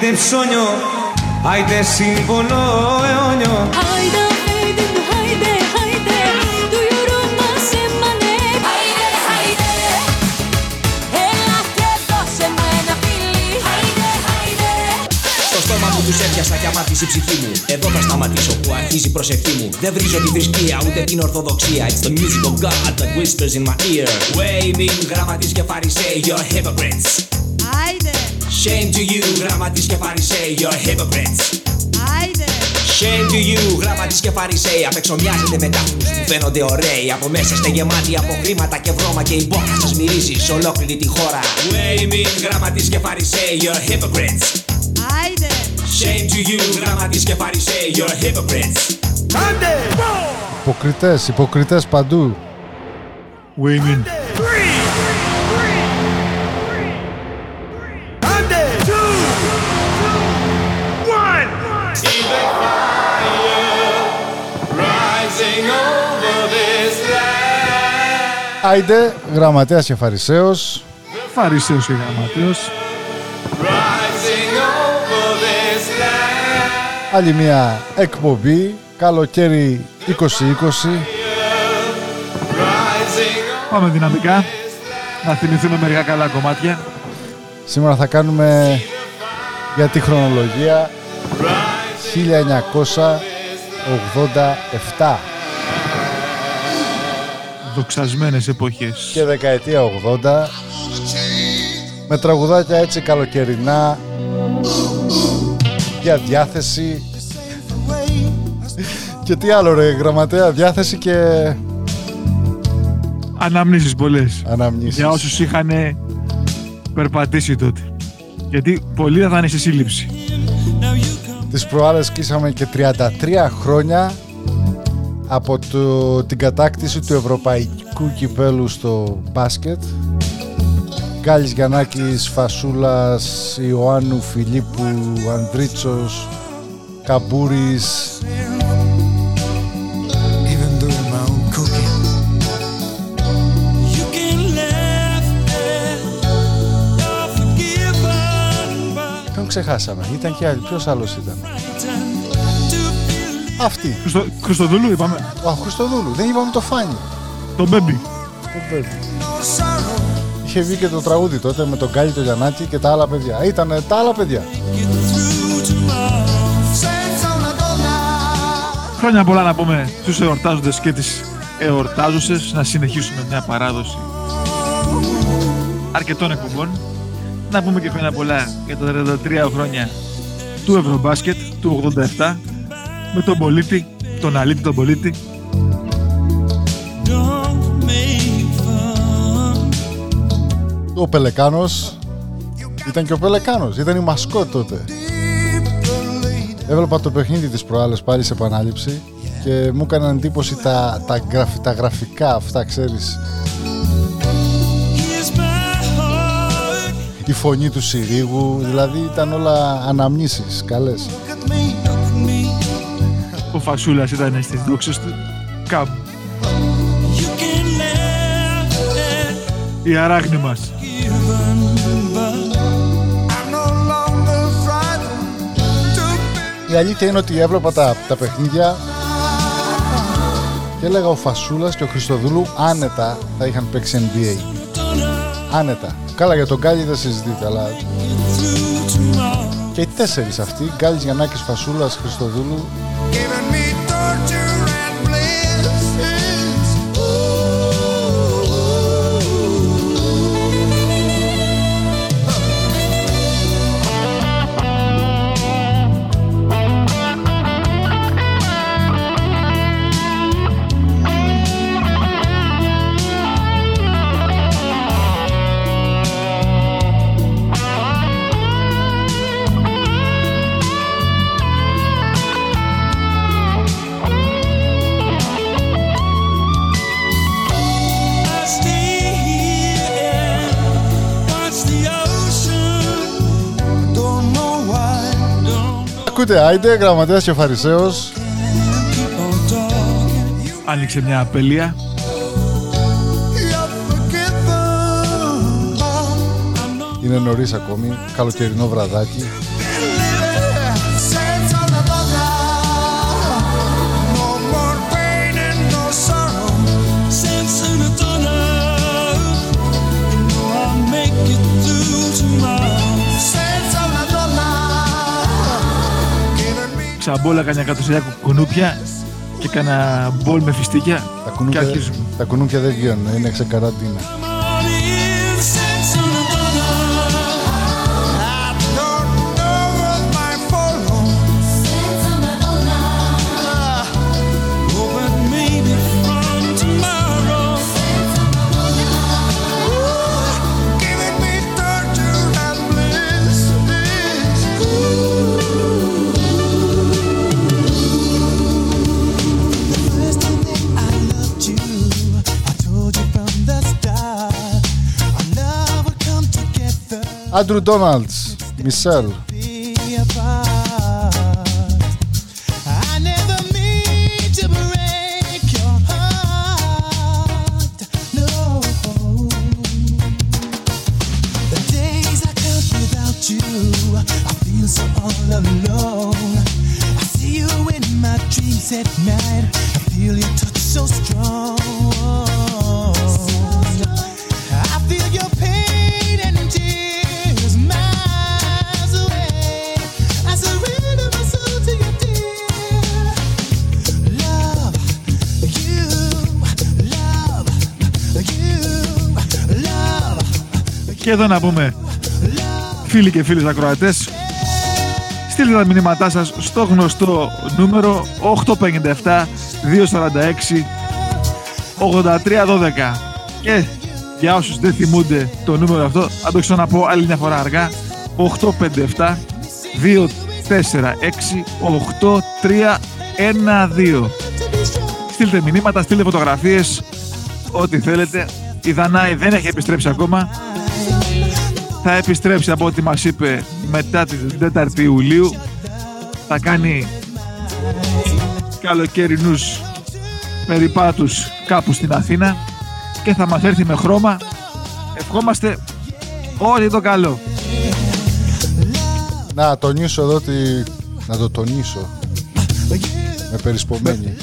άιντε ψώνιο, άιντε σύμβολο αιώνιο. Άιντε άιντε μου άιντε άιντε Του γιουρού μας έμανε. Άιντε άιντε Έλα και δώσε μου ένα φιλί Άιντε άιντε Στο στόμα μου τους έπιασα κι αμάτισε η ψυχή μου. Εδώ θα σταματήσω που αρχίζει η προσευχή μου. Δεν βρίζω τη θρησκεία ούτε την ορθοδοξία. It's the music of God that whispers in my ear. Waving γραμματείς και φαρισαίοι You're hypocrites. Άιντε, Shame to you γραμματείς και φαρισαίοι You're hypocrites. Άιντε. Shame to you, γραμματείς και φαρισαίοι Απ' έξω μοιάζετε με τάφους που φαίνονται ωραίοι. Από μέσα είστε γεμάτοι από χρήματα και βρώμα Και η μπόχα σας μυρίζει σε ολόκληρη τη χώρα. Waving γραμματείς και φαρισαίοι You're hypocrites. Άιντε, Shame to you, γραμματείς και φαρισαίοι You're hypocrites. Υποκριτές, υποκριτές παντού. Women. Άιντε, γραμματέας και φαρισαίος. Φαρισαίος και γραμματέος. Άλλη μια εκπομπή, καλοκαίρι 2020. Πάμε δυναμικά. Να θυμηθούμε μερικά καλά κομμάτια. Σήμερα θα κάνουμε για τη χρονολογία 1987 Δοξασμένες εποχές. και δεκαετία 80 με τραγουδάκια έτσι καλοκαιρινά για διάθεση και τι άλλο ρε γραμματέα διάθεση και Αναμνήσεις πολλές. αναμνήσεις Για όσους είχαν περπατήσει τότε. Γιατί πολλοί δεν θα είναι σε σύλληψη. Τις προάλλες κλείσαμε και 33 χρόνια από το, την κατάκτηση του ευρωπαϊκού κυπέλου στο μπάσκετ. Γκάλης Γιαννάκης, Φασούλας, Ιωάννου, Φιλίππου, Ανδρίτσος, Καμπούρης, Even doing my own cooking You can laugh at or forgiven but Ποιον ξεχάσαμε, ήταν και άλλοι, ποιος άλλος ήταν; Αυτή, Χριστο... Χριστοδούλου είπαμε. ο Χριστοδούλου, δεν είπαμε το Φάνι. Το Μπέμπι. Το παιδί. Είχε βγει και το τραγούδι τότε με τον Γκάλι, τον Γιαννάκη και τα άλλα παιδιά. Ήτανε τα άλλα παιδιά. Χρόνια πολλά να πούμε στους εορτάζοντες και τις εορτάζουσες να συνεχίσουμε μια παράδοση αρκετών εκπομπών. Να πούμε και χρόνια πολλά για τα 33 χρόνια του Ευρωμπάσκετ του 87 με τον πολίτη, τον αλήτη τον πολίτη Don't make fun Ο Πελεκάνος ήταν και ο Πελεκάνος, ήταν η μασκότ τότε. Έβλεπα το παιχνίδι της προάλλες πάλι σε επανάληψη και μου έκαναν εντύπωση τα, τα, γραφ- τα γραφικά αυτά, ξέρεις. Here's my heart Η φωνή του Συρίγου, δηλαδή ήταν όλα αναμνήσεις καλές. Ο Φασούλας ήταν στις δόξες του Καμ, You can laugh at η αράγνη μας given but I'm no longer frightened to be Η αλήθεια είναι ότι έβλεπα τα, τα παιχνίδια και έλεγα ο Φασούλας και ο Χριστοδούλου άνετα θα είχαν παίξει NBA. Άνετα. Καλά για τον Γκάλι δεν συζητείται, αλλά through tomorrow και οι τέσσερις αυτοί, Γκάλης, Γιαννάκης, Φασούλας, Χριστοδούλου, Ακούτε, άιντε, γραμματέας και φαρισαίος. Άνοιξε μια απελία. Είναι νωρίς ακόμη, καλοκαιρινό βραδάκι. Ξαμπόλα κανένα εκατοσιά κουνούπια και κάνα μπολ με φιστίκια Τα και κουνούπια, αρχίζουμε. τα κουνούπια δεν βγαίνουν, είναι σε Adru Donalds, misal Και εδώ να πούμε, φίλοι και φίλες ακροατές, στείλτε τα μηνύματά σας στο γνωστό νούμερο 857 246 8312 και για όσους δεν θυμούνται το νούμερο αυτό θα το ξαναπώ άλλη μια φορά αργά 857 246 8312 Στείλτε μηνύματα, στείλτε φωτογραφίες ό,τι θέλετε. Η Δανάη δεν έχει επιστρέψει ακόμα θα επιστρέψει από ό,τι μας είπε μετά την 4η Ιουλίου θα κάνει καλοκαιρινούς περιπάτους κάπου στην Αθήνα και θα μας έρθει με χρώμα ευχόμαστε ό,τι το καλό Να τονίσω εδώ ότι... Να το τονίσω. Με περισπομένη.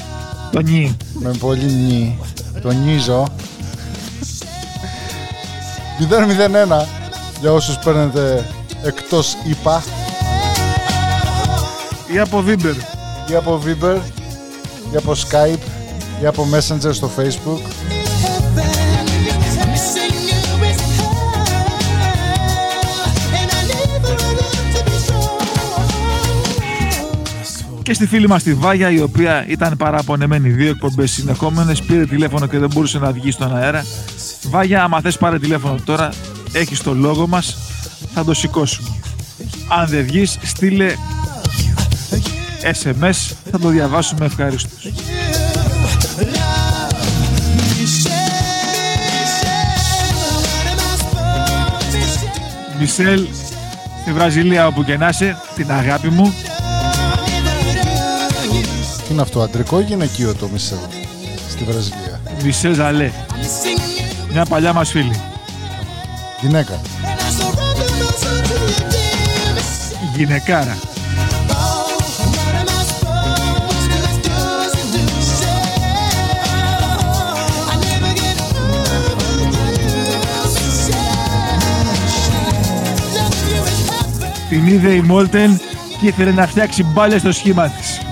το νι Με πολύ νι. Τονίζω. 001 για όσους παίρνετε εκτός ΙΠΑ. Ή από Βίμπερ ή από Viber ή από Skype ή από Messenger στο Facebook. Missing you is hell, and I never want to be strong. και στη φίλη μας τη Βάγια η οποία ήταν παραπονεμένη. Δύο εκπομπές συνεχόμενες. Πήρε τηλέφωνο και δεν μπορούσε να βγει στον αέρα. Βάγια άμα θες πάρε τηλέφωνο τώρα έχεις το λόγο μας θα το σηκώσουμε. Αν δεν βγεις στείλε SMS θα το διαβάσουμε ευχαριστώς. Μισελ στη Βραζιλία όπου και να είσαι την αγάπη μου. Τι είναι αυτό, αντρικό ή γυναικείο το Μισελ στη Βραζιλία; Μισελ Ζαλέ. Μια παλιά μας φίλη Γυναίκα. η γυναικάρα την είδε η Μόλτεν και ήθελε να φτιάξει μπάλες στο σχήμα της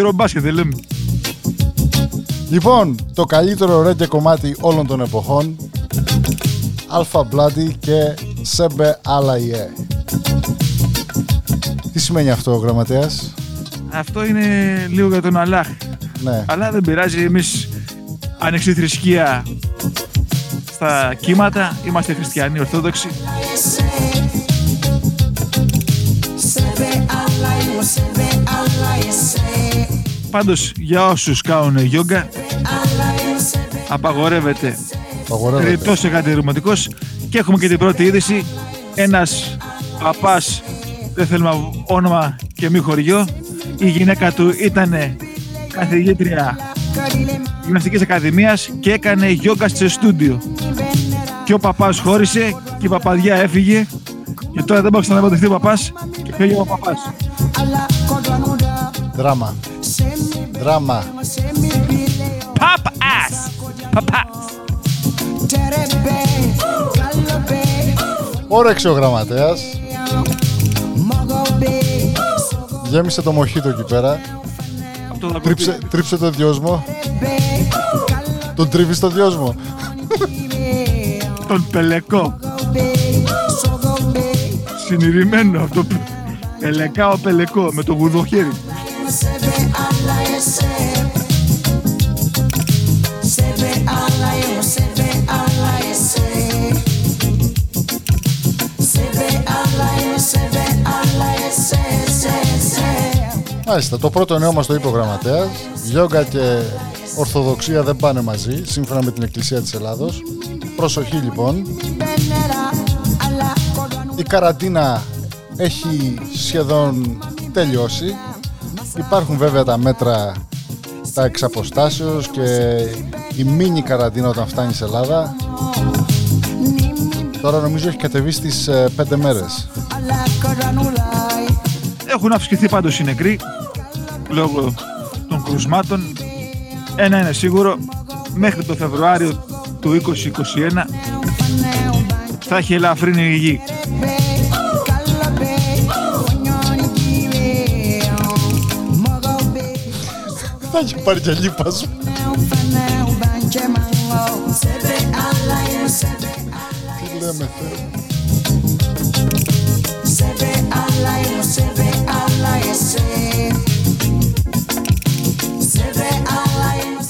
Eurobasket δεν λέμε. Λοιπόν, το καλύτερο ρέγγε κομμάτι όλων των εποχών Alpha Bloody και Σέμπε Αλαϊέ. Τι σημαίνει αυτό ο γραμματέας; Αυτό είναι λίγο για τον Αλάχ. Ναι, Αλλά δεν πειράζει, εμείς ανεξή θρησκεία στα κύματα, είμαστε χριστιανοί ορθόδοξοι. Πάντως για όσους κάνουν γιόγκα απαγορεύεται. Απαγορεύεται. ρητός εγκατηρηματικός και έχουμε και την πρώτη είδηση. Ένας παπάς δεν θέλουμε όνομα και μη χωριό. Η γυναίκα του ήταν καθηγήτρια γυμναστικής ακαδημίας και έκανε γιόγκα σε στούντιο. Και ο παπάς χώρισε και η παπαδιά έφυγε. Και τώρα δεν μπορούσε να αποδεχτεί ο παπάς και φύγει ο παπάς Δράμα. Δράμα. Pop ass! Παπάς! Όρεξε ο γραμματέας. Γέμισε το μοχίτο εκεί πέρα. Αυτό θα Τρίψε, τρίψε το δυόσμο. Τον τρίβεις στο δυόσμο. τον πελεκό. Συνηρημένο αυτό. Πελεκά ο πελεκό με το βουδοχέρι. Μάλιστα, το πρώτο νέο μας το είπε ο γραμματέας. Γιόγκα και Ορθοδοξία δεν πάνε μαζί, σύμφωνα με την Εκκλησία της Ελλάδος. Προσοχή λοιπόν. Η καραντίνα έχει σχεδόν τελειώσει. Υπάρχουν βέβαια τα μέτρα τα εξαποστάσεως και η μίνι καραντίνα όταν φτάνει σε Ελλάδα. Τώρα νομίζω έχει κατεβεί στις ε, πέντε μέρες. Έχουν αυξηθεί πάντως οι νεκροί λόγω των κρουσμάτων. Ένα είναι σίγουρο, μέχρι το Φεβρουάριο του 2021 θα έχει ελαφρύνει η γη. Θα έχει πάρει και λίπας. Τι λέμε Θεέ μου.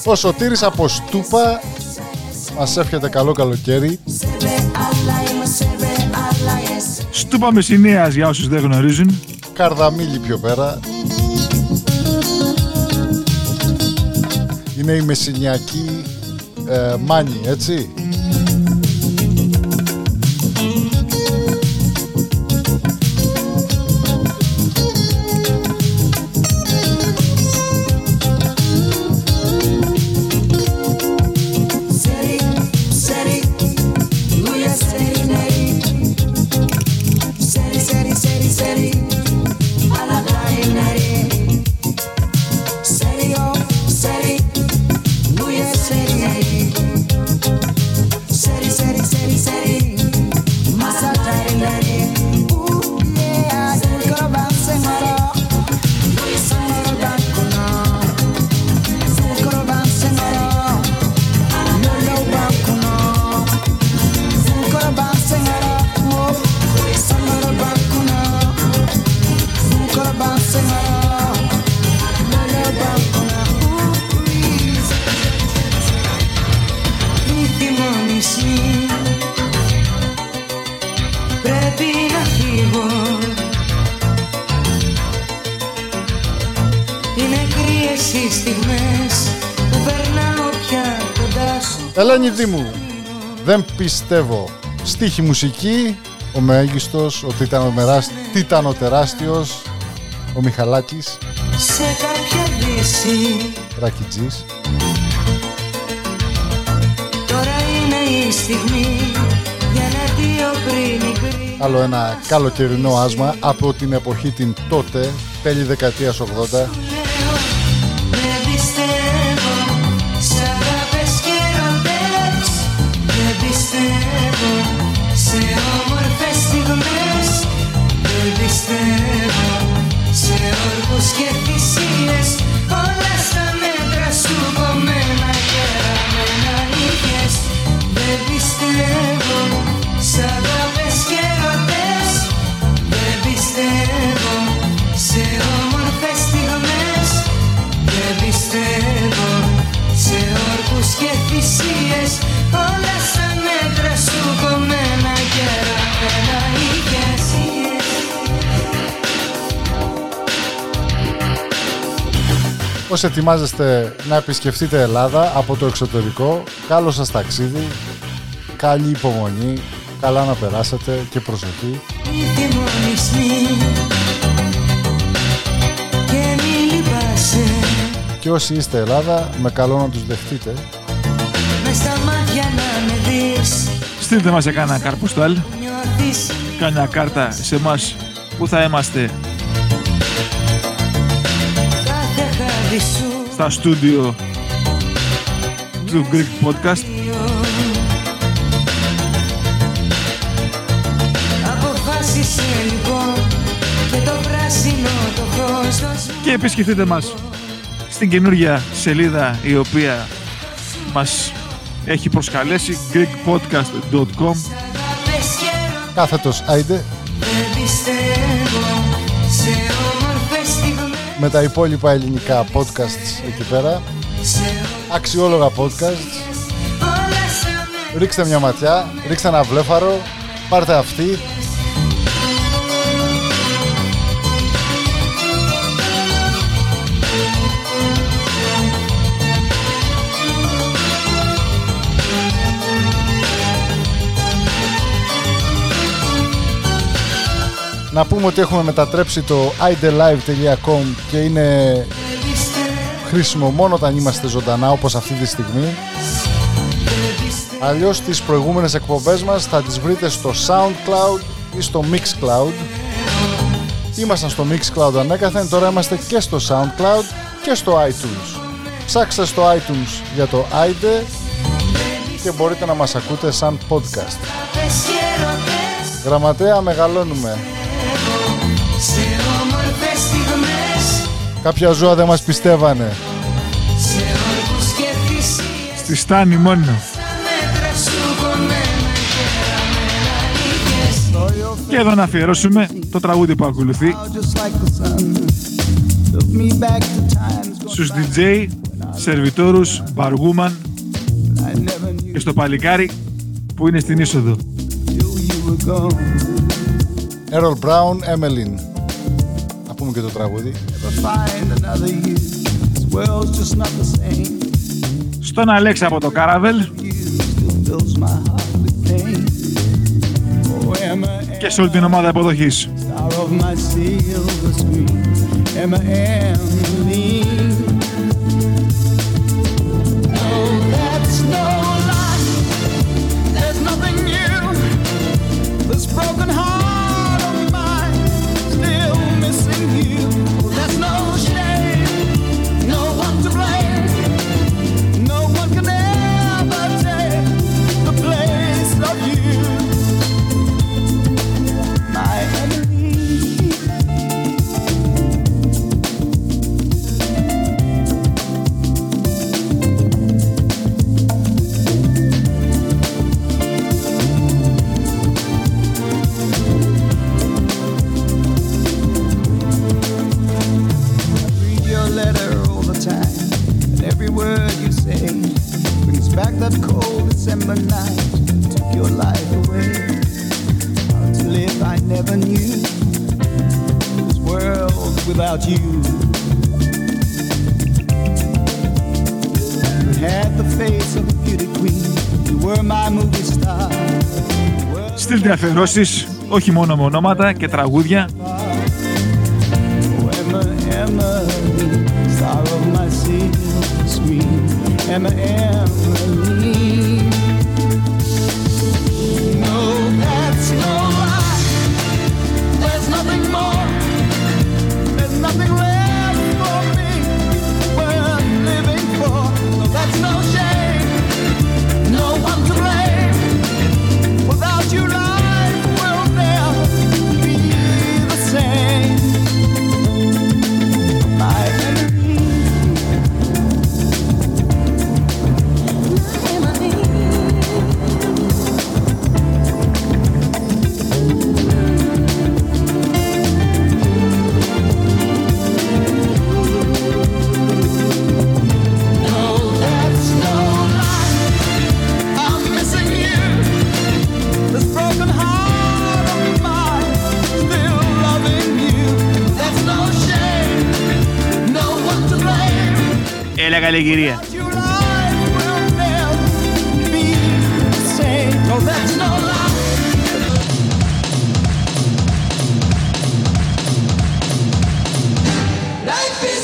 Ο Σωτήρης από Στούπα μας εύχεται καλό καλοκαίρι. Στούπα Μεσσηνίας για όσους δεν γνωρίζουν. Καρδαμίλη πιο πέρα. Είναι η μεσηνιακή ε, μάνη, έτσι. Σου Ελένη Δήμου, δεν πιστεύω. Στίχη μουσική, ο μέγιστος, ο τιτανομεράς- τιτανοτεράστιος, ο Μιχαλάκης, Σε κάποια δύση Ρακιτζής. Τώρα είναι η στιγμή Για ένα δύο πριν η κρύη Άλλο ένα καλοκαιρινό άσμα από την εποχή την τότε, τέλη δεκαετίας 80. Όσοι ετοιμάζεστε να επισκεφτείτε Ελλάδα από το εξωτερικό, καλό σας ταξίδι, καλή υπομονή, καλά να περάσετε και προσοχή. Μη θυμώνεις μη Και μη λυπάσαι. Και όσοι είστε Ελλάδα, με καλό να τους δεχτείτε. Μες στα μάτια να με δεις. Στείλτε μας σε κάνα καρποστάλ, Νιώθεις κάνε κάρτα σε εμάς που θα είμαστε στα στούντιο του Greek Podcast. Αποφάσισε λοιπόν Και το πράσινο το φως το και επισκεφτείτε μας στην καινούργια σελίδα η οποία μας έχει προσκαλέσει greekpodcast.com Πες καιρό Κάθετος, άιντε, με τα υπόλοιπα ελληνικά podcasts εκεί πέρα. Σε Αξιόλογα podcasts. όλα σαν με Ρίξτε μια ματιά, ρίξτε ένα βλέφαρο, πάρτε αυτή. Να πούμε ότι έχουμε μετατρέψει το idelive.com και είναι χρήσιμο μόνο όταν είμαστε ζωντανά όπως αυτή τη στιγμή. Αλλιώς τις προηγούμενες εκπομπές μας θα τις βρείτε στο SoundCloud ή στο Mixcloud. Ήμασταν στο Mixcloud ανέκαθεν, τώρα είμαστε και στο SoundCloud και στο iTunes. Ψάξτε στο iTunes για το IDE και μπορείτε να μας ακούτε σαν podcast. πες καιρό πες Γραμματέα μεγαλώνουμε. Σε όμορφες στιγμές Κάποια ζώα δεν μας πιστεύανε. Σε όρκους και θυσίες στη Στάνη μόνο. Τα μέτρα σου κομμένα και ραμμένα αλήθειες Και εδώ να αφιερώσουμε το τραγούδι που ακολουθεί just like the sun. Took me back to times when στους DJ, σερβιτόρους, barwoman I never knew και στο παλικάρι που είναι στην είσοδο. Errol Brown, Emmeline. Θα πούμε και το τραγούδι. Στον Αλέξα από το Καραβέλ. Και σε όλη την ομάδα υποδοχής. That cold December night that took your life away. How to live I never knew this world without you. You had the face of a beauty queen. You were my movie star. You were Στείλτε αφιερώσεις, όχι μόνο με ονόματα και τραγούδια,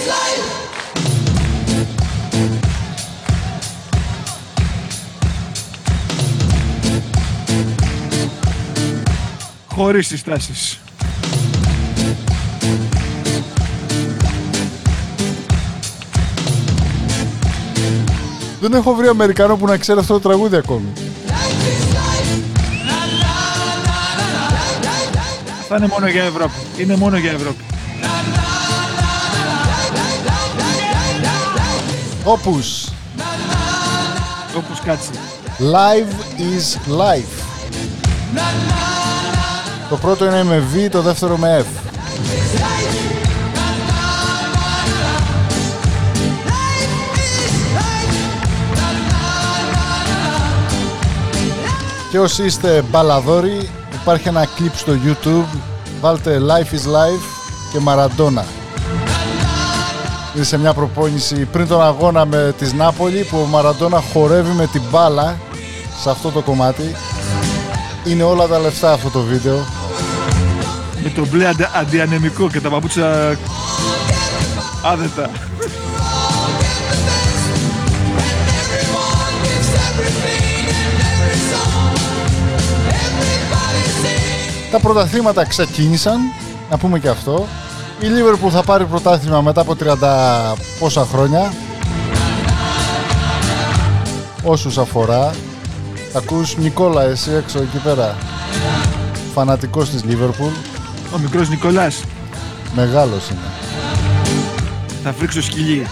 life. Χωρίς συστάσεις. Δεν έχω βρει Αμερικανό που να ξέρει αυτό το τραγούδι ακόμη. Θα είναι μόνο για Ευρώπη. Είναι μόνο για Ευρώπη. Όπους. Όπως κάτσει. Live is life. Το πρώτο είναι με V, το δεύτερο με F. Και όσοι είστε μπαλαδόροι, υπάρχει ένα κλιπ στο YouTube. Βάλτε Life is Life και Maradona. Είναι σε μια προπόνηση πριν τον αγώνα με της Νάπολη που ο Μαραντόνα χορεύει με την μπάλα σε αυτό το κομμάτι. Είναι όλα τα λεφτά αυτό το βίντεο. Με το μπλε αντι- αντιανεμικό και τα παπούτσα άδετα. Τα πρωταθλήματα ξεκίνησαν, να πούμε και αυτό. Η Liverpool θα πάρει πρωτάθλημα μετά από 30 πόσα χρόνια. Όσους αφορά. Ακούς Νικόλα εσύ έξω εκεί πέρα. Φανατικός της Liverpool. Ο μικρός Νικολάς Μεγάλος είναι. θα φρίξω σκυλί.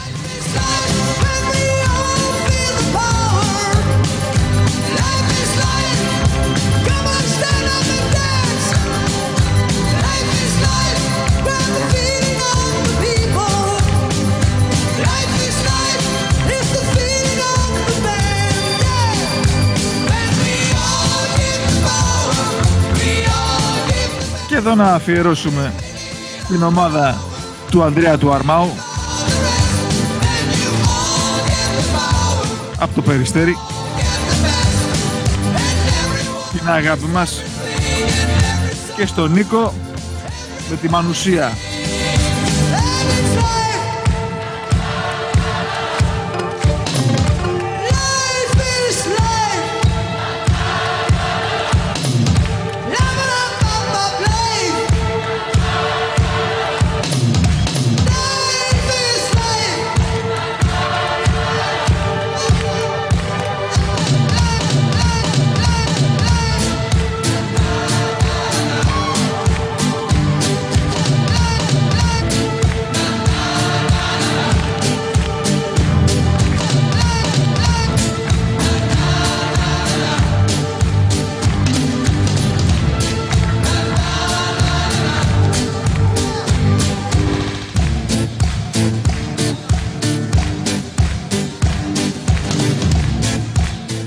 Εδώ να αφιερώσουμε την ομάδα του Ανδρέα του Αρμάου. Από το Περιστέρι. Την αγάπη μας. Και στον Νίκο με τη Μανουσία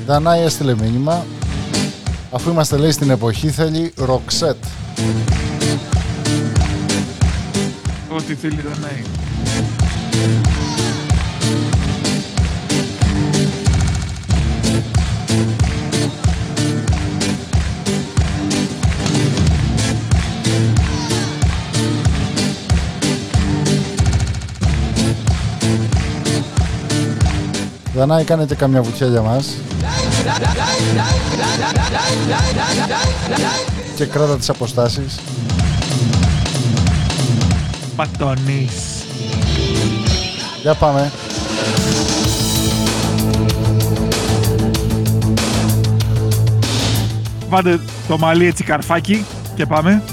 Δανάη έστειλε μήνυμα. Αφού είμαστε λέει στην εποχή θέλει ροξέτ. ό,τι θέλει Δανάη. Δανάη κάνετε καμιά βουτιά για μας. Και κράτα τις αποστάσεις. Πατονής. Για πάμε. Βάλτε το μαλλί έτσι καρφάκι και πάμε.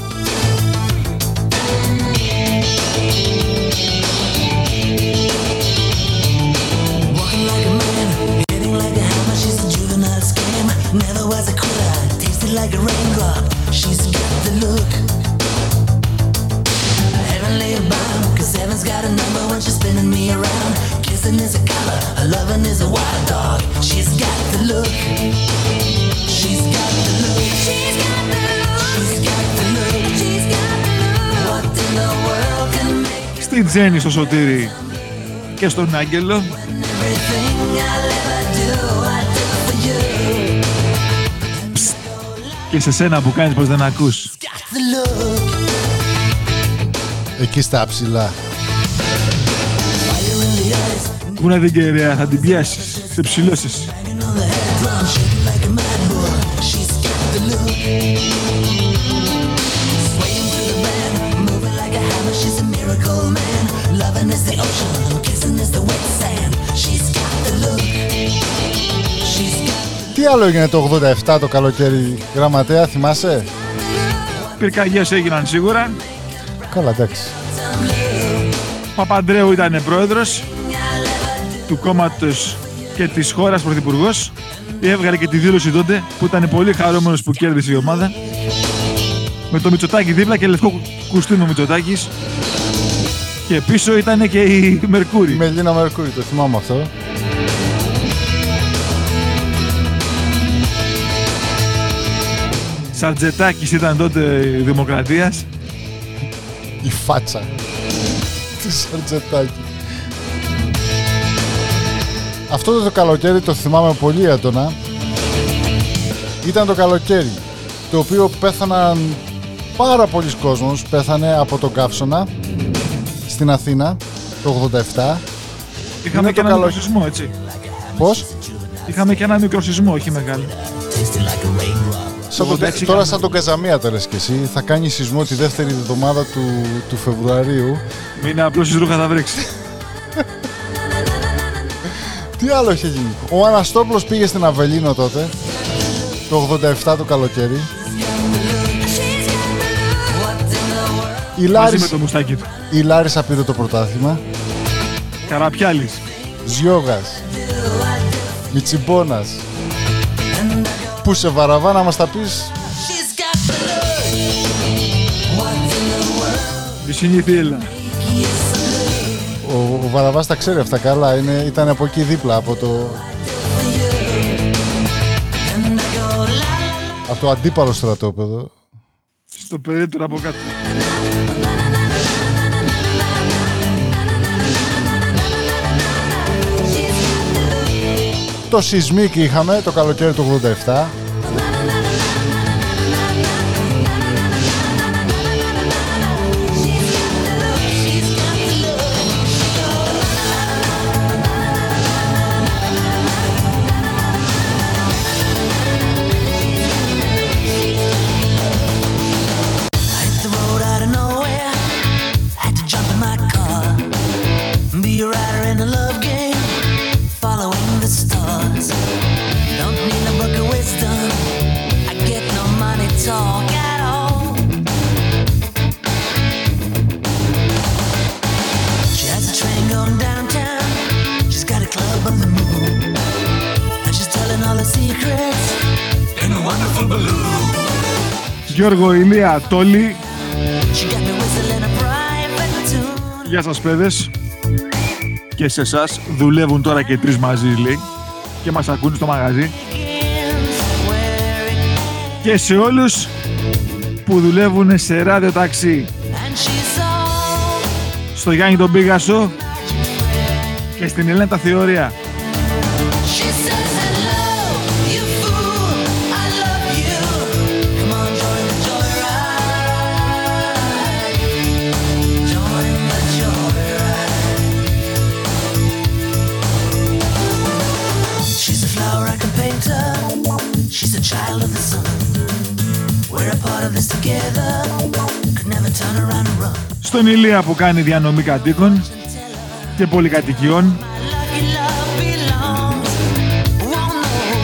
Τζέννη στο Σωτήρι και στον Άγγελο. Και σε σένα που κάνεις πως δεν ακούς. Εκεί στα ψηλά. Πού να την κεραία, θα την πιάσεις, σε ψηλώσεις. Τι άλλο έγινε το 87 το καλοκαίρι, γραμματέα, θυμάσαι; Πυρκαγιές έγιναν σίγουρα. Καλά, εντάξει. Παπαντρέου ήταν πρόεδρος του κόμματος και της χώρας πρωθυπουργός. Έβγαλε και τη δήλωση τότε που ήταν πολύ χαρούμενος που κέρδισε η ομάδα. Με το Μητσοτάκι δίπλα και λευκό κουστούμο Μητσοτάκης. Και πίσω ήταν και η Μερκούρη. Με Ελίνα Μερκούρη, το θυμάμαι αυτό. Σαρτζετάκης ήταν τότε Δημοκρατίας. Η φάτσα. Τη Σαρτζετάκη. Αυτό το καλοκαίρι το θυμάμαι πολύ έντονα. Ήταν το καλοκαίρι το οποίο πέθαναν πάρα πολλοί κόσμος. Πέθανε από τον Καύσωνα στην Αθήνα το 87. Είχαμε Είναι και το ένα καλο- μικροσυσμό, έτσι. Πώς; Είχαμε και ένα μικροσυσμό, όχι μεγάλο. Σαν τον- 86 τώρα είχαμε. σαν τον Καζαμία το λες και εσύ. Θα κάνει σεισμό τη δεύτερη εβδομάδα του, του Φεβρουαρίου. Μην απλώσεις ρούχα θα βρέξει. Τι άλλο είχε γίνει; Ο Αναστόπλος πήγε στην Αβελίνο τότε. Το 87 το καλοκαίρι. Η Μαζί με Λάρισα, το μουστάκι του. η Λάρισα πήρε το πρωτάθλημα. Καραπιάλης. Ζιώγας. Μιτσιμπόνας. Που σε βαραβά να μας τα πεις She's got the look. What's in the world? Τη συνήθειέλα. Ο, ο Βαραβάς τα ξέρει αυτά καλά. Είναι, ήταν από εκεί δίπλα, από το... Από το αντίπαλο στρατόπεδο. Στο παιδί του από κάτω. Το Σισμίκ είχαμε το καλοκαίρι του 87. Γιώργο Ηλία Τόλη. She got me whistling a private tune. Γεια σας παιδες. Και σε εσάς δουλεύουν τώρα και τρεις μαζί λέει. Και μας ακούν στο μαγαζί. begins where it Και σε όλους που δουλεύουν σε ράδιο ταξί. and she's all Στο Γιάννη τον Πίγασο. Και στην Ελένα τα Θεωρία. Στον Ηλία που κάνει διανομή κατοίκων και πολυκατοικιών. lucky love belongs. Won't know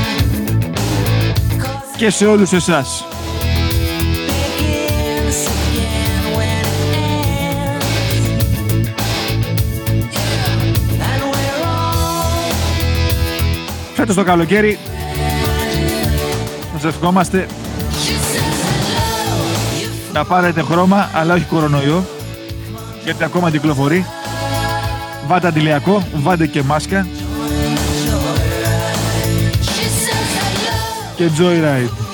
cause Και σε όλους εσάς. begins again when it ends. Yeah, and we're all Φέτος το καλοκαίρι. Σας ευχόμαστε να πάρετε χρώμα, αλλά όχι κορονοϊό, γιατί ακόμα κυκλοφορεί. Βάτε αντιλιακό, βάτε και μάσκα she says hello. και joyride.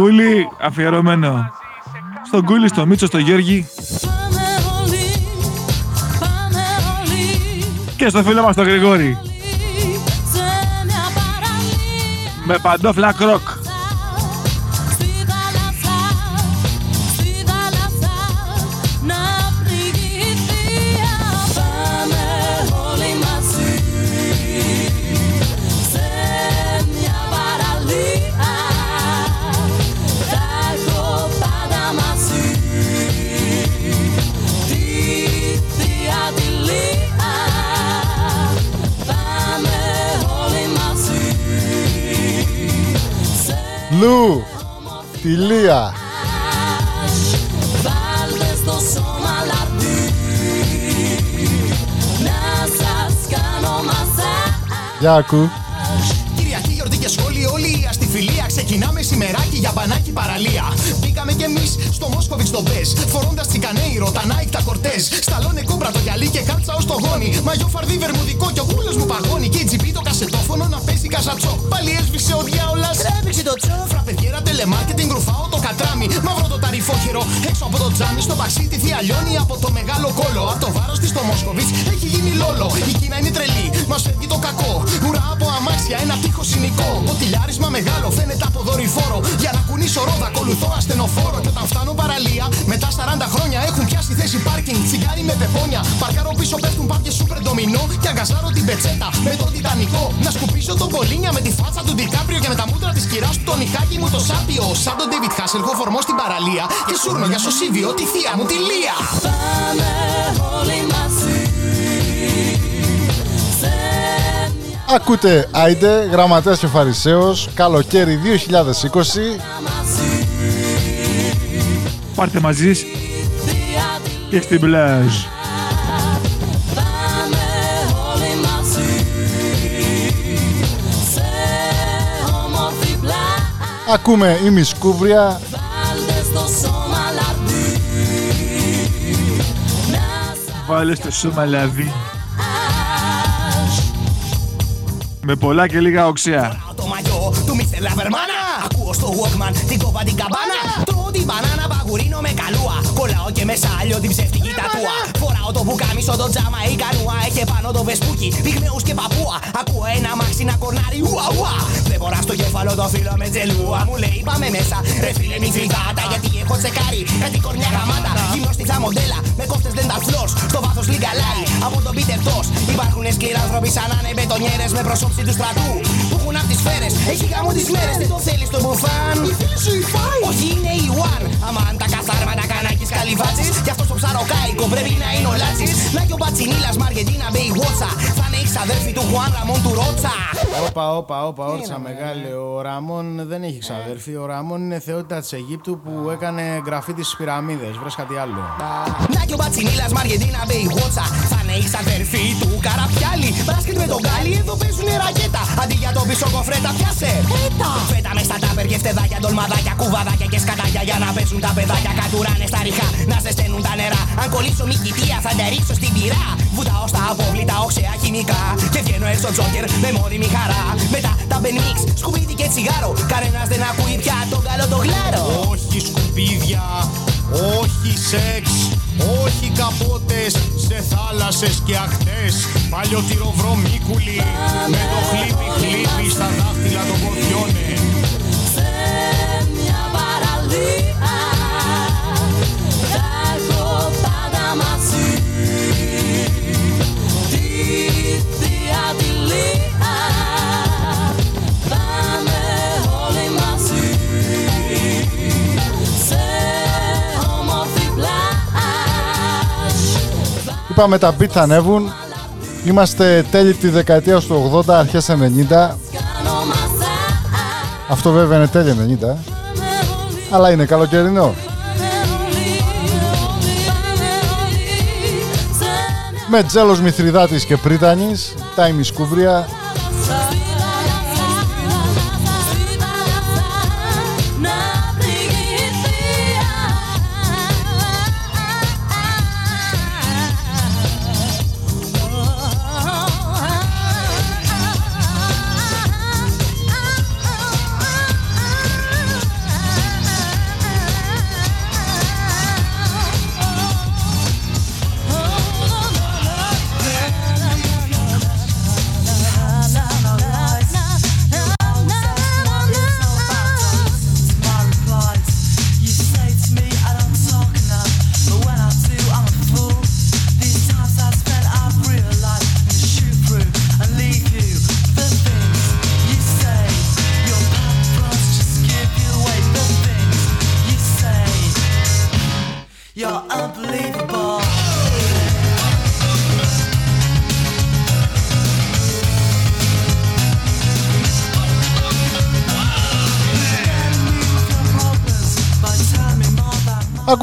Κούλι αφιερωμένο. Στον Κούλι, στο Μίτσο, στο Γιώργη Πάμε όλοι, πάμε όλοι και στο φίλο μας τον Γρηγόρη. σε μια παραλία Με παντόφλα κροκ. Κάνω μασάζ Για ακού. Κυριακή, γιορτή και σχόλη, όλοι στη φιλία. Ξεκινάμε σημεράκι για μπανάκι παραλία. Μπήκαμε κι εμείς στο Μόσκοβιτ στο Μπε. Φορώντας τσικανέιρο, τα Nike, τα κορτέζ. Σταλόνε κόμπρα το γυαλί και κάλτσα ως το γόνι. Μαγιό φαρδί βερμουδικό και ο κούλος μου παγώνει. Και η τζιμπή το κασετόφωνο να παίζει καζατσό. Πάλι έσβησε ο διάολας. Τρέβηξε το τσό. Φραπεδιέρα τελεμάρκετινγκ ρουφάω το κατράμι. Μαύρο το ταρυφόχερο. Έξω από το τζάμι στο παξί τη θεία λιώνει από το μεγάλο κόλο. Από το βάρος της στο Μόσκοβιτ έχει γίνει λόλο. Η Κίνα είναι τρελή, μας φεύγει το κακό. Ουρά από αμάξια, ένα τείχος συνοικό. Το τυλάρισμα μεγάλο φαίνεται από δορυφόρο. Για να κουνήσω ρόδα, ακολουθώ ασθενοφόρο. Και όταν φτάνω παραλία, μετά 40 χρόνια έχουν πιάσει θέση πάρκινγκ. Τσιγάρι με πεπόνια. Παρκάρω πίσω πέφτουν πάπια σούπερ ντομινό. Και αγκαζάρω την πετσέτα με το τιτανικό. Να σκουπίσω τον κολίνια με τη φάτσα του Ντικάπριο και με τα μούτρα της κυράς του το νυχάκι μου το σάπιο. Σαν τον David Hasselhoff φορμό στην παραλία. Και σούρνο για σωσίβιο τη θεία μου τη Λία. Πάμε όλοι μαζί σε μια Ακούτε Άιντε, γραμματέας και φαρισαίος, καλοκαίρι 2020. Μαζί Πάρτε μαζί θεία τη και στην πλάζ. Πάμε όλοι μαζί σε όμορφη πλάτη Ακούμε η Μισκούβρια, Βάλτε στο σώμα λαρδί Να σας Βάλε στο σώμα λαβή. Με πολλά και λίγα οξέα. Το μαγιό του Mr. Λαβερμάνα. Ακούω στο Walkman την κόβα την καμπάνα. Τρώω την μπανάνα παγουρίνο με καλούα. Κολλάω και μέσα άλλο την ψεύτικη τατούα. Φοράω το μπουκάμισο, το τζάμα η κανούα. Έχει πάνω το βεσπούκι, πυγμαίους και παππούα. Ακούω ένα μάξι να κορνάρει ουα ουα. Δεν μπορώ στο κέφαλο το φίλο με τζελούα. Μου λέει πάμε μέσα, ρε φίλε μη φυγάτα. Γιατί έχω τσεκάρει κάτι κορνιά γαμάτα. Γυμνοστιχτά μοντέλα με κόφτες dental floors. Στο βάθος λιγκαλάρι από τον Peter Tosh. Υπάρχουν σκληρά άνθρωποι σαν να είναι μπετονιέρες με προσώψη του στρατού. Που έχουν απ' τις σφαίρες, έχει γάμο τις μέρες. Δεν το θέλεις το μπουφάν. Η φίλη σου η φάι. Όχι είναι η One. Αμάν τα καθάρματα κανάκης καλυβάτσης. Κι αυτός το ψαροκάικο πρέπει να είναι ο Λάτσης. Να και ο Πατσινίλας Μαργεντίνα Μπέι Βότσα. Θα είναι η ξαδέρφη του Χουάν Ραμόν του Ρότσα. Όπα, όπα, όπα, όρτσα μεγάλε. Ο Ραμόν δεν έχει ξαδέρφη. Ο Ραμόν είναι θεότητα της Αιγύπτου που έκανε γραφή της πυραμίδες. Βρες κάτι άλλο. Να και ο Πατσινίλας Μαργεντίνα Μπέι Βότσα. Θα είναι η ξαδέρφη του Καραπιάλι. Μπάσκετ με τον Γκάλι, εδώ παίζουνε ρακέτα. Αντί για το πίσω κοφρέτα, πιάσε. Έτα. Φέτα μες στα τάπερ και φτεδάκια, ντολμαδάκια, κουβαδάκια και σκατάκια για να παίζουν τα παιδάκια. Κατουράνε στα ριχά, να ζεσταίνουν τα νερά. Αν κολλήσω μη κοιτία, θα ντερίξω στην πυρά. Βουτάω στα απόβλητα, οξέα χημικά. Και βγαίνω έξω τζόκερ με μόνιμη χαρά. Μετά τα μπενίξ, σκουπίδι και τσιγάρο. Κανένας δεν ακούει πια τον καλό το γλάρο. Όχι σκουπίδια, όχι σεξ, όχι καπότες σε θάλασσες και ακτές. Παλιό τυροβρομίκουλοι με το χλίπι χλίπι στα δάχτυλα των ποδιώνε. σε μια παραλία είπαμε τα beat θα ανέβουν. Είμαστε τέλη τη δεκαετία του 80, αρχές 90. Κάνω μασάζ Αυτό βέβαια είναι τέλη 90. Αλλά είναι καλοκαιρινό. Με Τζέλος Μηθριδάτης και Πρίτανης, τα ημισκούβρια,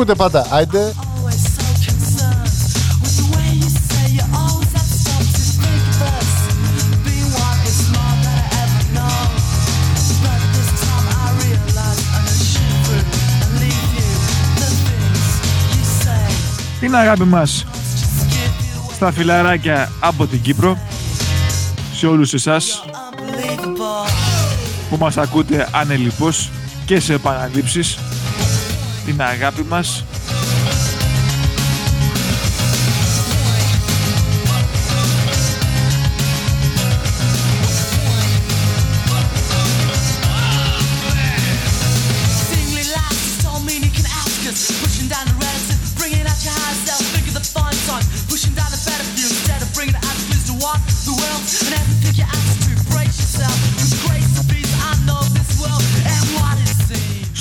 Ακούτε πάντα Άιντε. Την αγάπη μας στα φιλαράκια από την Κύπρο σε όλους εσάς που μας ακούτε ανελιπώς και σε επαναλήψεις την αγάπη μας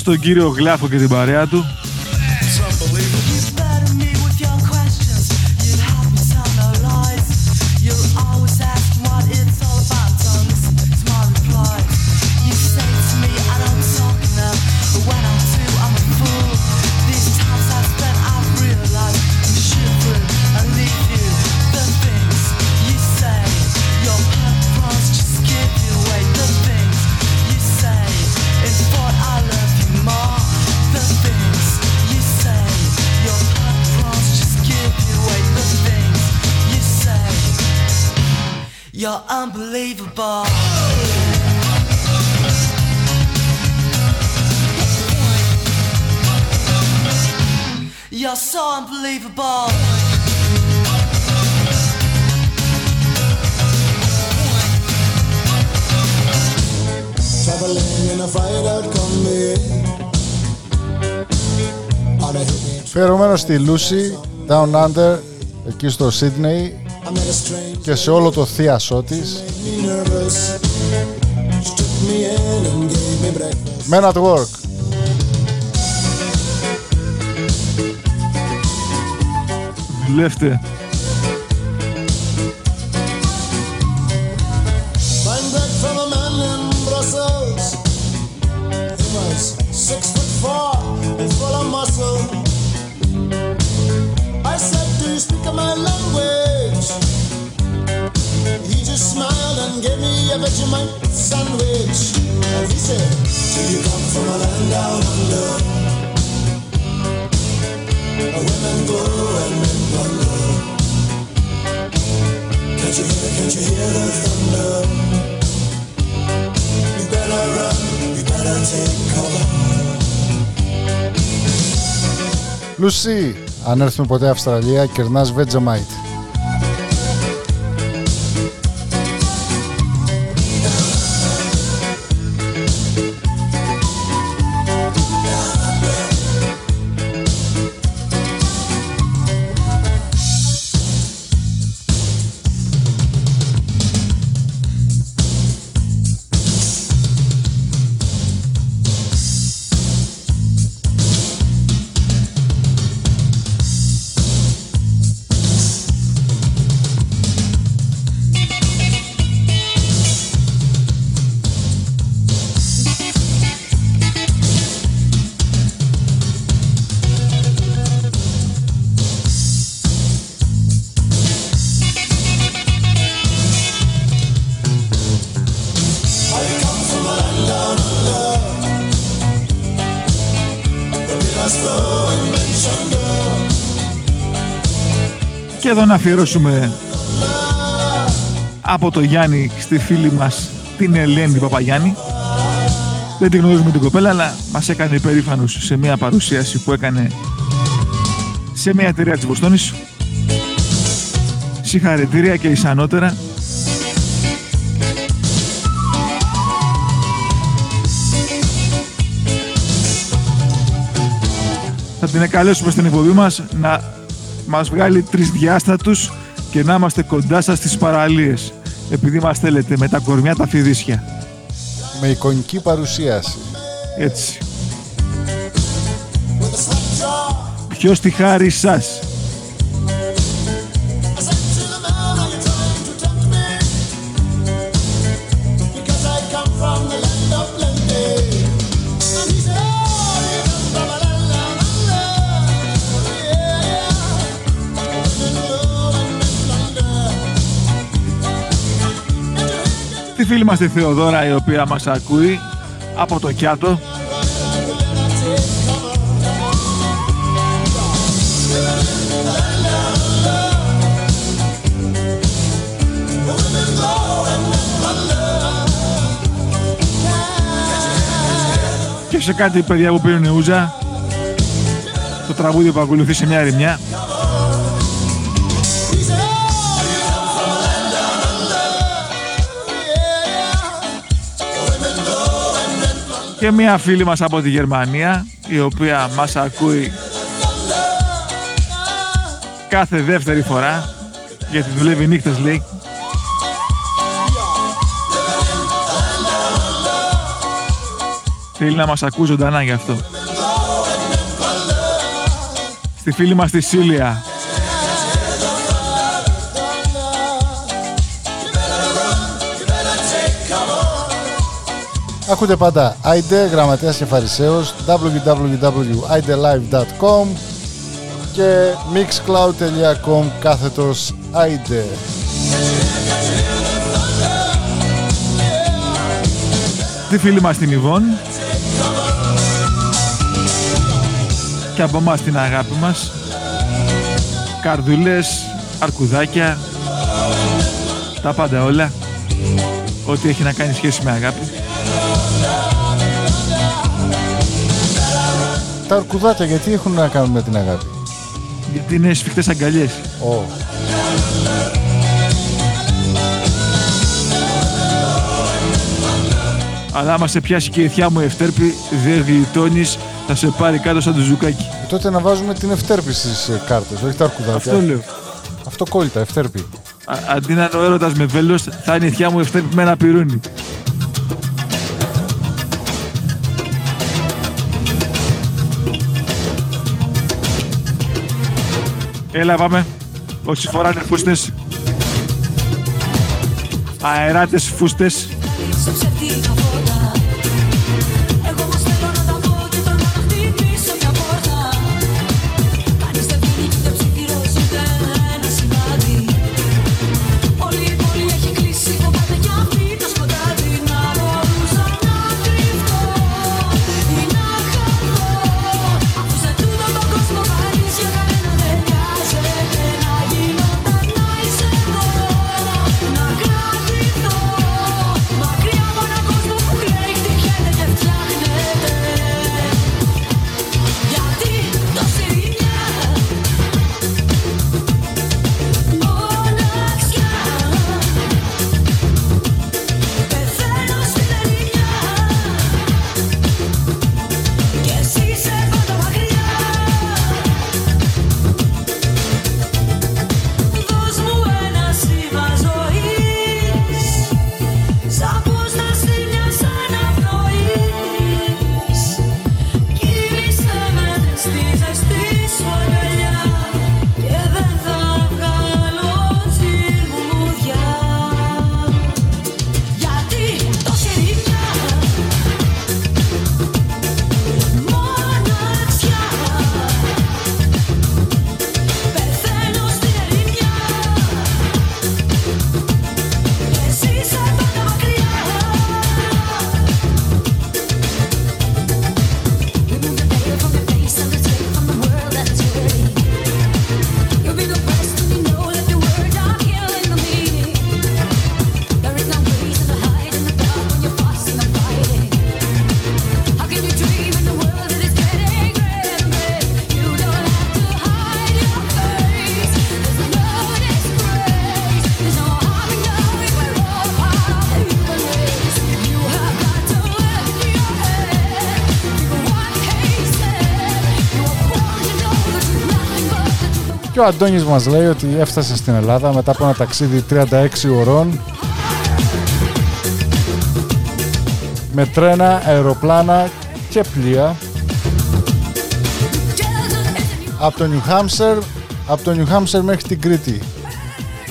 στον κύριο Γλάφο και την παρέα του ball. You're so στη Λούση, Down Under, εκεί στο Σίδνεϊ και σε όλο το θείασό της. nervous. She took me in and gave me breakfast. Men at work. Lifted. Lucy, αν έρθουμε ποτέ Αυστραλία, κερνάς Vegemite. Εδώ να αφιερώσουμε από το Γιάννη στη φίλη μας την Ελένη Παπαγιάννη. Δεν την γνωρίζουμε την κοπέλα, αλλά μας έκανε υπερήφανους σε μια παρουσίαση που έκανε σε μια εταιρεία της Βοστόνης. Συγχαρητήρια και ισανότερα. Θα την καλέσουμε στην εκπομπή μας να μας βγάλει τρισδιάστατους και να είμαστε κοντά σας στις παραλίες. Επειδή μας θέλετε με τα κορμιά τα φιδίσια. Με εικονική παρουσίαση. Έτσι. Ποιος τη χάρη σας; Φίλη μας τη Θεοδόρα η οποία μας ακούει από το Κιάτο. Και σε κάτι παιδιά που πίνουν ούζα το τραγούδι που ακολουθεί σε μια ερημιά και μια φίλη μας από τη Γερμανία η οποία μας ακούει κάθε δεύτερη φορά γιατί δουλεύει νύχτες λέει Θέλει να μας ακούει ζωντανά γι' αυτό. Στη φίλη μας τη Σίλια. Ακούτε πάντα Άιντε, γραμματέας και φαρισαίος, www.idelive.com και mixcloud.com κάθετος Άιντε. Τη φίλη μας την Ιβόν. Και από εμάς την αγάπη μας. Καρδούλες, αρκουδάκια, τα πάντα όλα. Ό,τι έχει να κάνει σχέση με αγάπη. Τα αρκουδάκια γιατί έχουν να κάνουν με την αγάπη; Γιατί είναι σφιχτές αγκαλιές. Ω. Αλλά άμα σε πιάσει και η θιά μου ευτέρπη, δεν γλιτώνεις, θα σε πάρει κάτω σαν το ζουκάκι. Ε, τότε να βάζουμε την ευτέρπη στις ε, κάρτες, όχι τα αρκουδάκια. Αυτό λέω. Αυτοκόλλητα, ευτέρπη. Α- αντί να είναι ο έρωτας με βέλος, θα είναι η θιά μου ευτέρπη με ένα πυρούνι. Έλα πάμε. Όσοι φοράνε φούστες. Αεράτες φούστες. Και ο Αντώνης μας λέει ότι έφτασε στην Ελλάδα μετά από ένα ταξίδι 36 ωρών. Με τρένα, αεροπλάνα και πλοία. Από το New Hampshire, από το New Hampshire μέχρι την Κρήτη.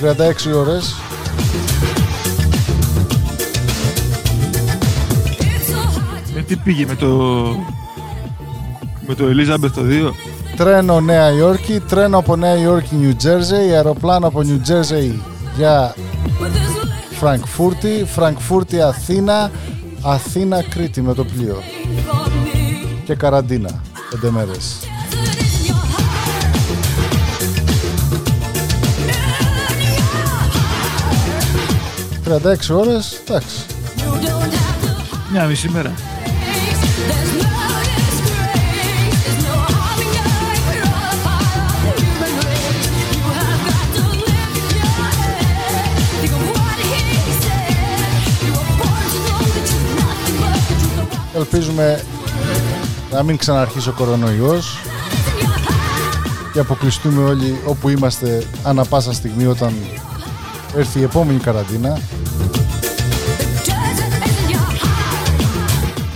36 ώρες. Ε, τι πήγε με το... Με το Elizabeth το 2. Τρένο Νέα Υόρκη, τρένο από Νέα Υόρκη New Jersey, αεροπλάνο από New Jersey για Φραγκφούρτη, Φραγκφούρτη Αθήνα, Αθήνα Κρήτη με το πλοίο. Και καραντίνα, πέντε μέρες. 36 ώρες, εντάξει. Μια μισή μέρα. Ελπίζουμε να μην ξαναρχίσει ο κορονοϊός και αποκλειστούμε όλοι όπου είμαστε ανά πάσα στιγμή όταν έρθει η επόμενη καραντίνα.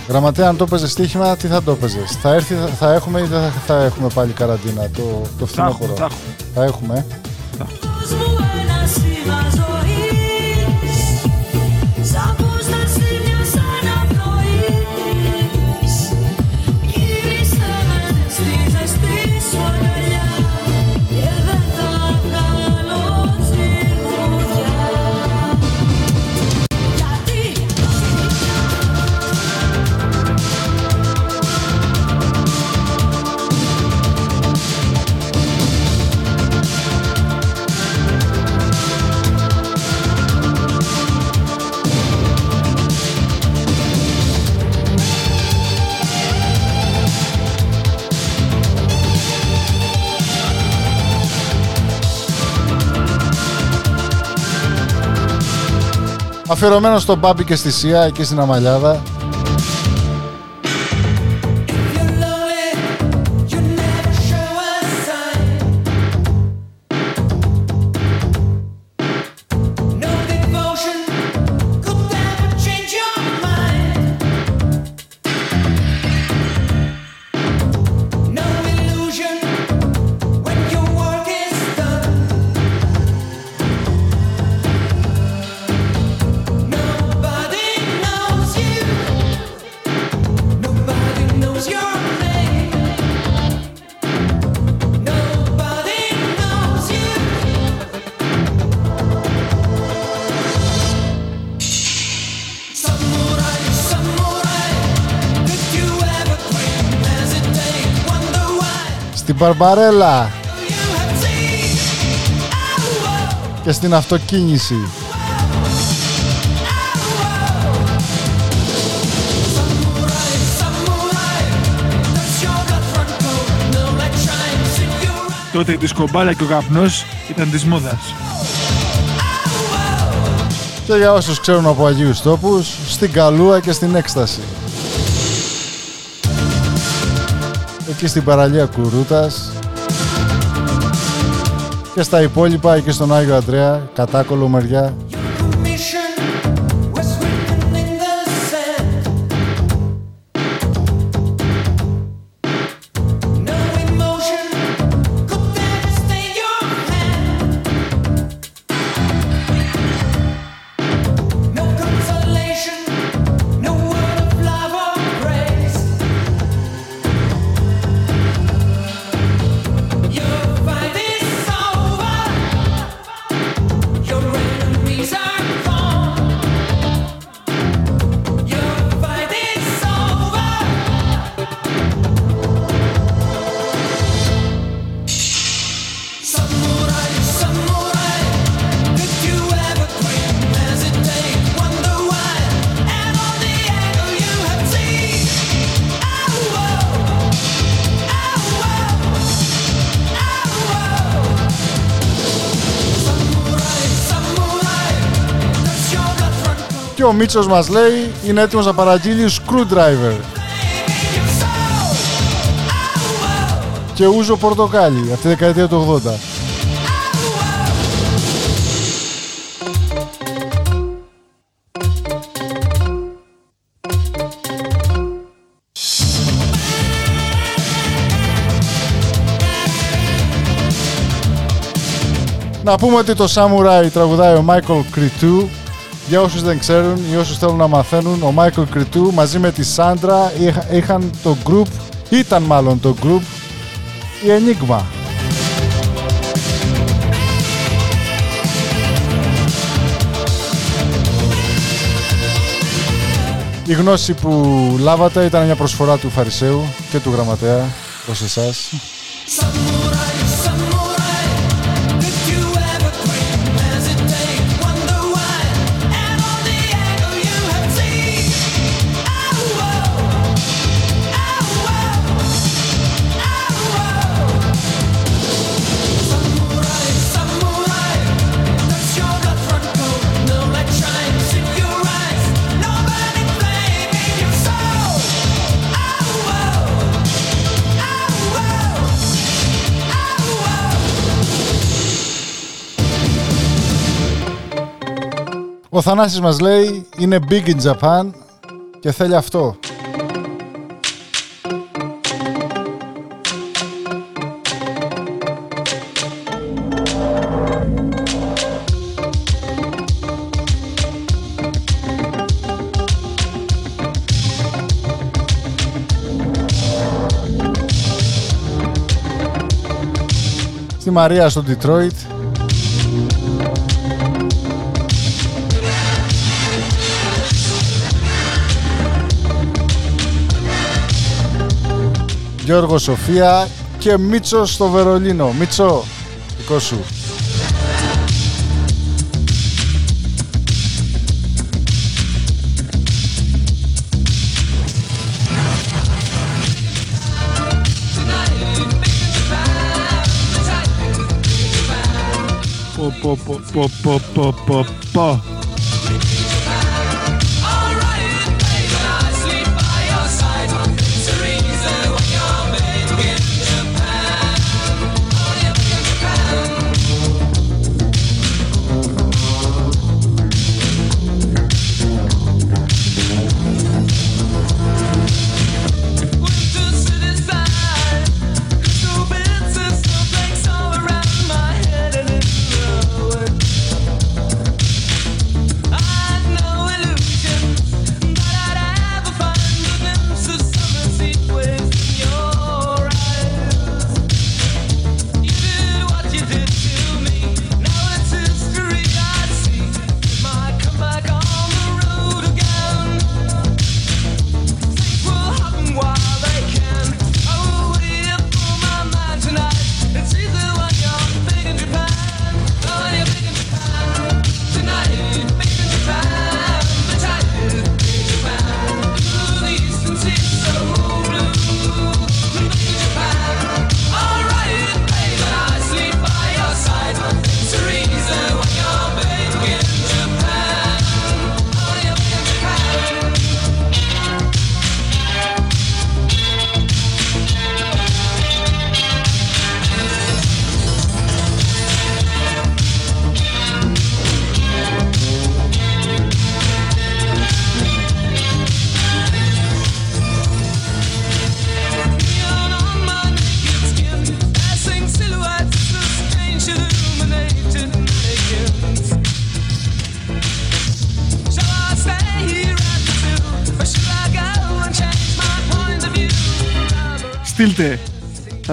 Γραμματέα, αν το έπαιζες στοίχημα, τι θα το έπαιζες; Θα, έρθει, θα, θα έχουμε ή δεν θα, θα έχουμε πάλι καραντίνα το, το φθινόπωρο; θα έχουμε. Θα έχουμε. Αφιερωμένο στον Μπάμπη και στη Σία εκεί στην Αμαλιάδα. Μπαρμπαρέλα και στην αυτοκίνηση. Τότε η δισκομπάλα και ο καπνός ήταν της μόδας. Και για όσους ξέρουν από Αγίους Τόπους, στην Καλούα και στην Έκσταση. Εκεί στην παραλία Κουρούτας και στα υπόλοιπα εκεί στον Άγιο Αντρέα, κατάκολο μεριά. Ο Μίτσος μας λέει είναι έτοιμος να παραγγείλει screwdriver. Και ούζο πορτοκάλι, αυτή τη δεκαετία του 80. Να πούμε ότι το Samurai τραγουδάει ο Michael Cretu για όσους δεν ξέρουν ή όσους θέλουν να μαθαίνουν, ο Μάικλ Κριτού μαζί με τη Σάντρα είχαν το group, ήταν μάλλον το group, η Enigma. Η γνώση που λάβατε ήταν μια προσφορά του Φαρισαίου και του Γραμματέα προς εσάς. Ο Θανάσης μας λέει είναι big in Japan και θέλει αυτό. Στη Μαρία στο Detroit Γιώργο Σοφία και Μίτσο στο Βερολίνο. Μίτσο, δικό σου. Πω, πω, πω, πω, πω, πω, πω,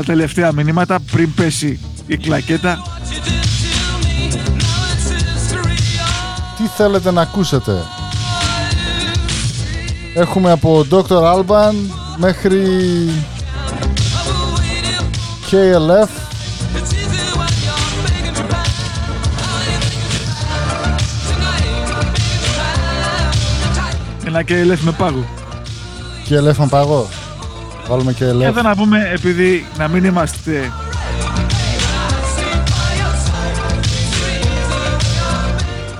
τελευταία μηνύματα πριν πέσει η κλακέτα. Τι θέλετε να ακούσετε; Έχουμε από Dr. Alban μέχρι KLF Ένα και ελεύθερη με πάγο. KLF με παγό. Βάλουμε Και KLF. εδώ να πούμε, επειδή να μην είμαστε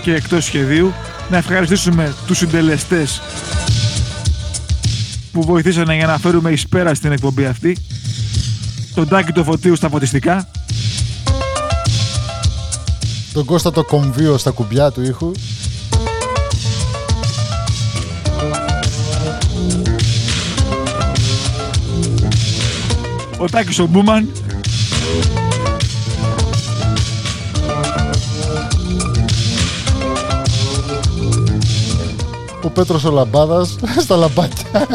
και εκτός σχεδίου, να ευχαριστήσουμε τους συντελεστές που βοηθήσανε για να φέρουμε εις πέρα στην εκπομπή αυτή. Τον Τάκη του Φωτίου στα φωτιστικά, Τον Κώστα το κομβίο στα κουμπιά του ήχου. Ο Τάκης ο Μπούμαν, Ο Πέτρος ο Λαμπάδας στα λαμπάκια.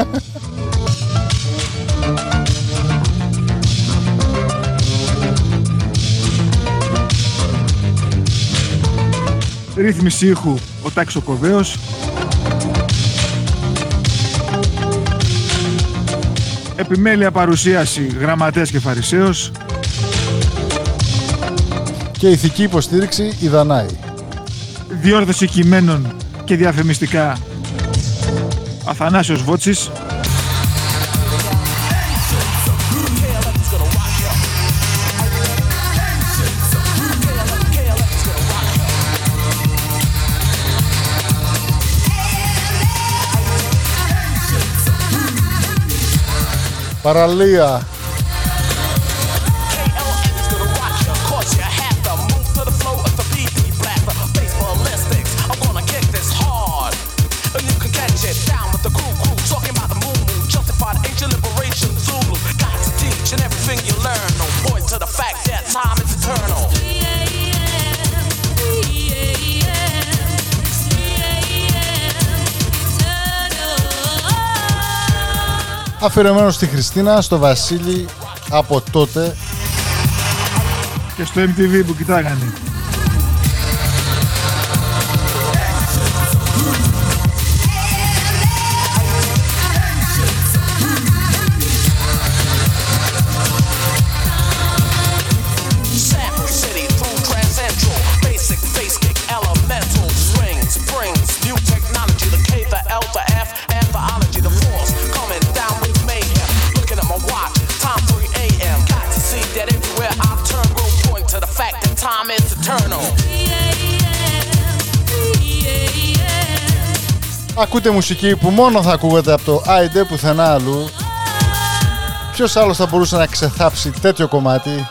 ρύθμιση ήχου ο Τάκης ο Κοβέος, Επιμέλεια παρουσίαση γραμματέας και φαρισαίος. Και ηθική υποστήριξη η Δανάη. Διόρθωση κειμένων και διαφημιστικά Αθανάσιος Βότσης. Παραλία. Αφιερωμένος στη Χριστίνα, στο Βασίλη από τότε Και στο MTV που κοιτάγανε. Eternal. Ακούτε μουσική που μόνο θα ακούγεται από το Άιντε πουθενά αλλού. Ποιος άλλος θα μπορούσε να ξεθάψει τέτοιο κομμάτι;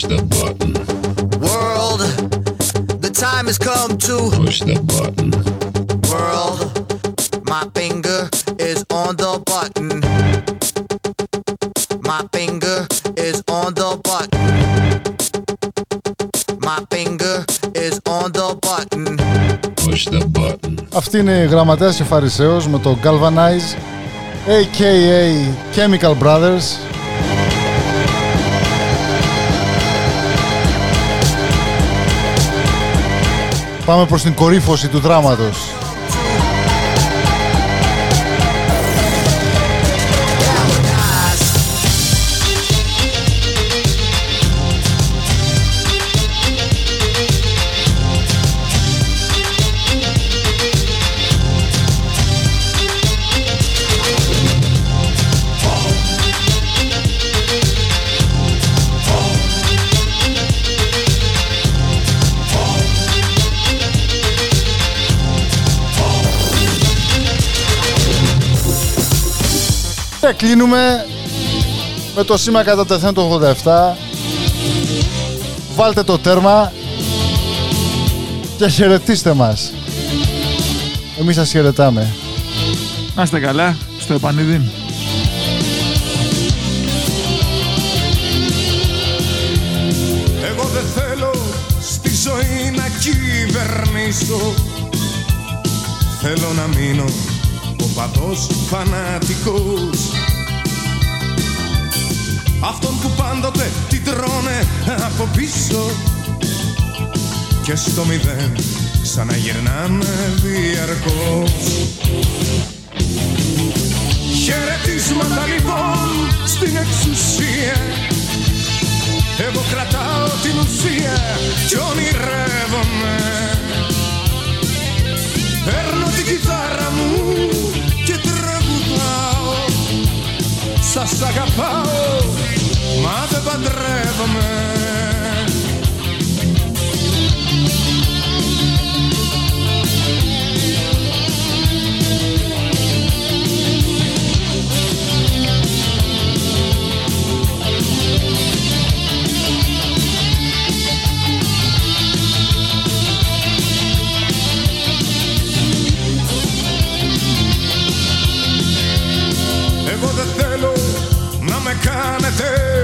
Push the button. World, the time has come to Push the button. World, my finger is on the button. My finger is on the button. My finger is on the button. Push the button. Αυτή είναι η γραμματέας και φαρισαίος με το Galvanize a.k.a. Chemical Brothers Πάμε προς την κορύφωση του δράματος. Και κλείνουμε με το σήμα κατά τεθέν το 87. Βάλτε το τέρμα και χαιρετίστε μας. Εμείς σας χαιρετάμε. Να είστε καλά, στο επανειδή. Εγώ δεν θέλω στη ζωή να κυβερνήσω Θέλω να μείνω ο παδός φανατικός. Αυτόν που πάντοτε την τρώνε από πίσω. Και στο μηδέν ξαναγυρνάμε διαρκώς. Χαιρετίσματα λοιπόν στην εξουσία. Εγώ κρατάω την ουσία κι ονειρεύομαι Παίρνω την κιθάρα μου και τραγουδάω. Σας αγαπάω, μα δεν παντρεύομαι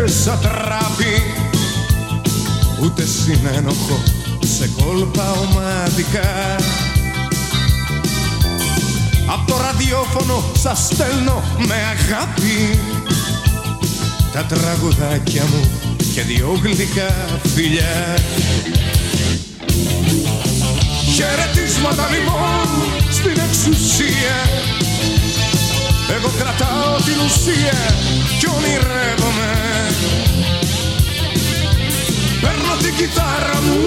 κάνετε σαν τράπη Ούτε συνένοχο σε κόλπα ομαδικά. Απ' το ραδιόφωνο σας στέλνω με αγάπη. Τα τραγουδάκια μου και δυο γλυκά φιλιά. Χαιρετίσματα λοιπόν στην εξουσία Εγώ κρατάω την ουσία κι ονειρεύομαι. Παίρνω την κιθάρα μου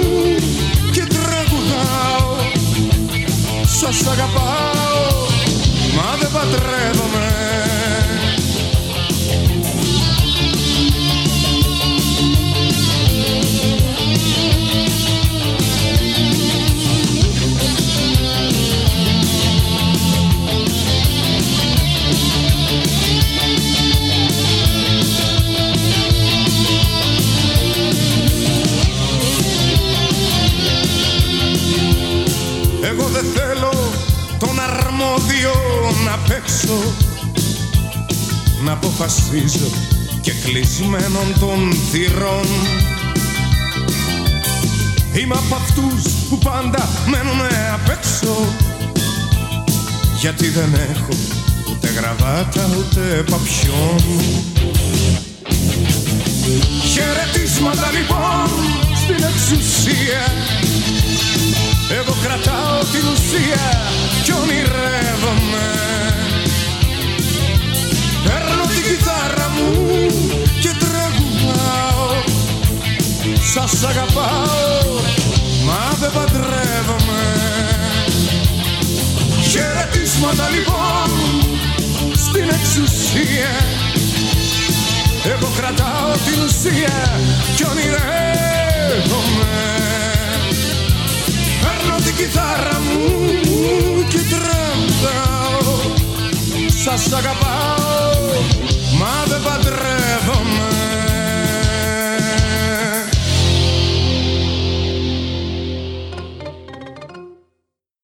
και τραγουδάω. Σας αγαπάω μα δεν παντρεύομαι δεν θέλω τον αρμόδιο να παίξω. Να αποφασίζω και κλεισμένων των θυρών. Είμαι από αυτούς που πάντα μένουνε απ' έξω. Γιατί δεν έχω ούτε γραβάτα ούτε παπιόν. Χαιρετίσματα λοιπόν στην εξουσία εγώ κρατάω την ουσία κι ονειρεύομαι. Παίρνω την κιθάρα μου και τραγουδάω Σας αγαπάω μα δεν παντρεύομαι. Χαιρετίσματα λοιπόν στην εξουσία. Εγώ κρατάω την ουσία κι ονειρεύομαι. Παίρνω την κιθάρα μου και τραγουδάω Σας αγαπάω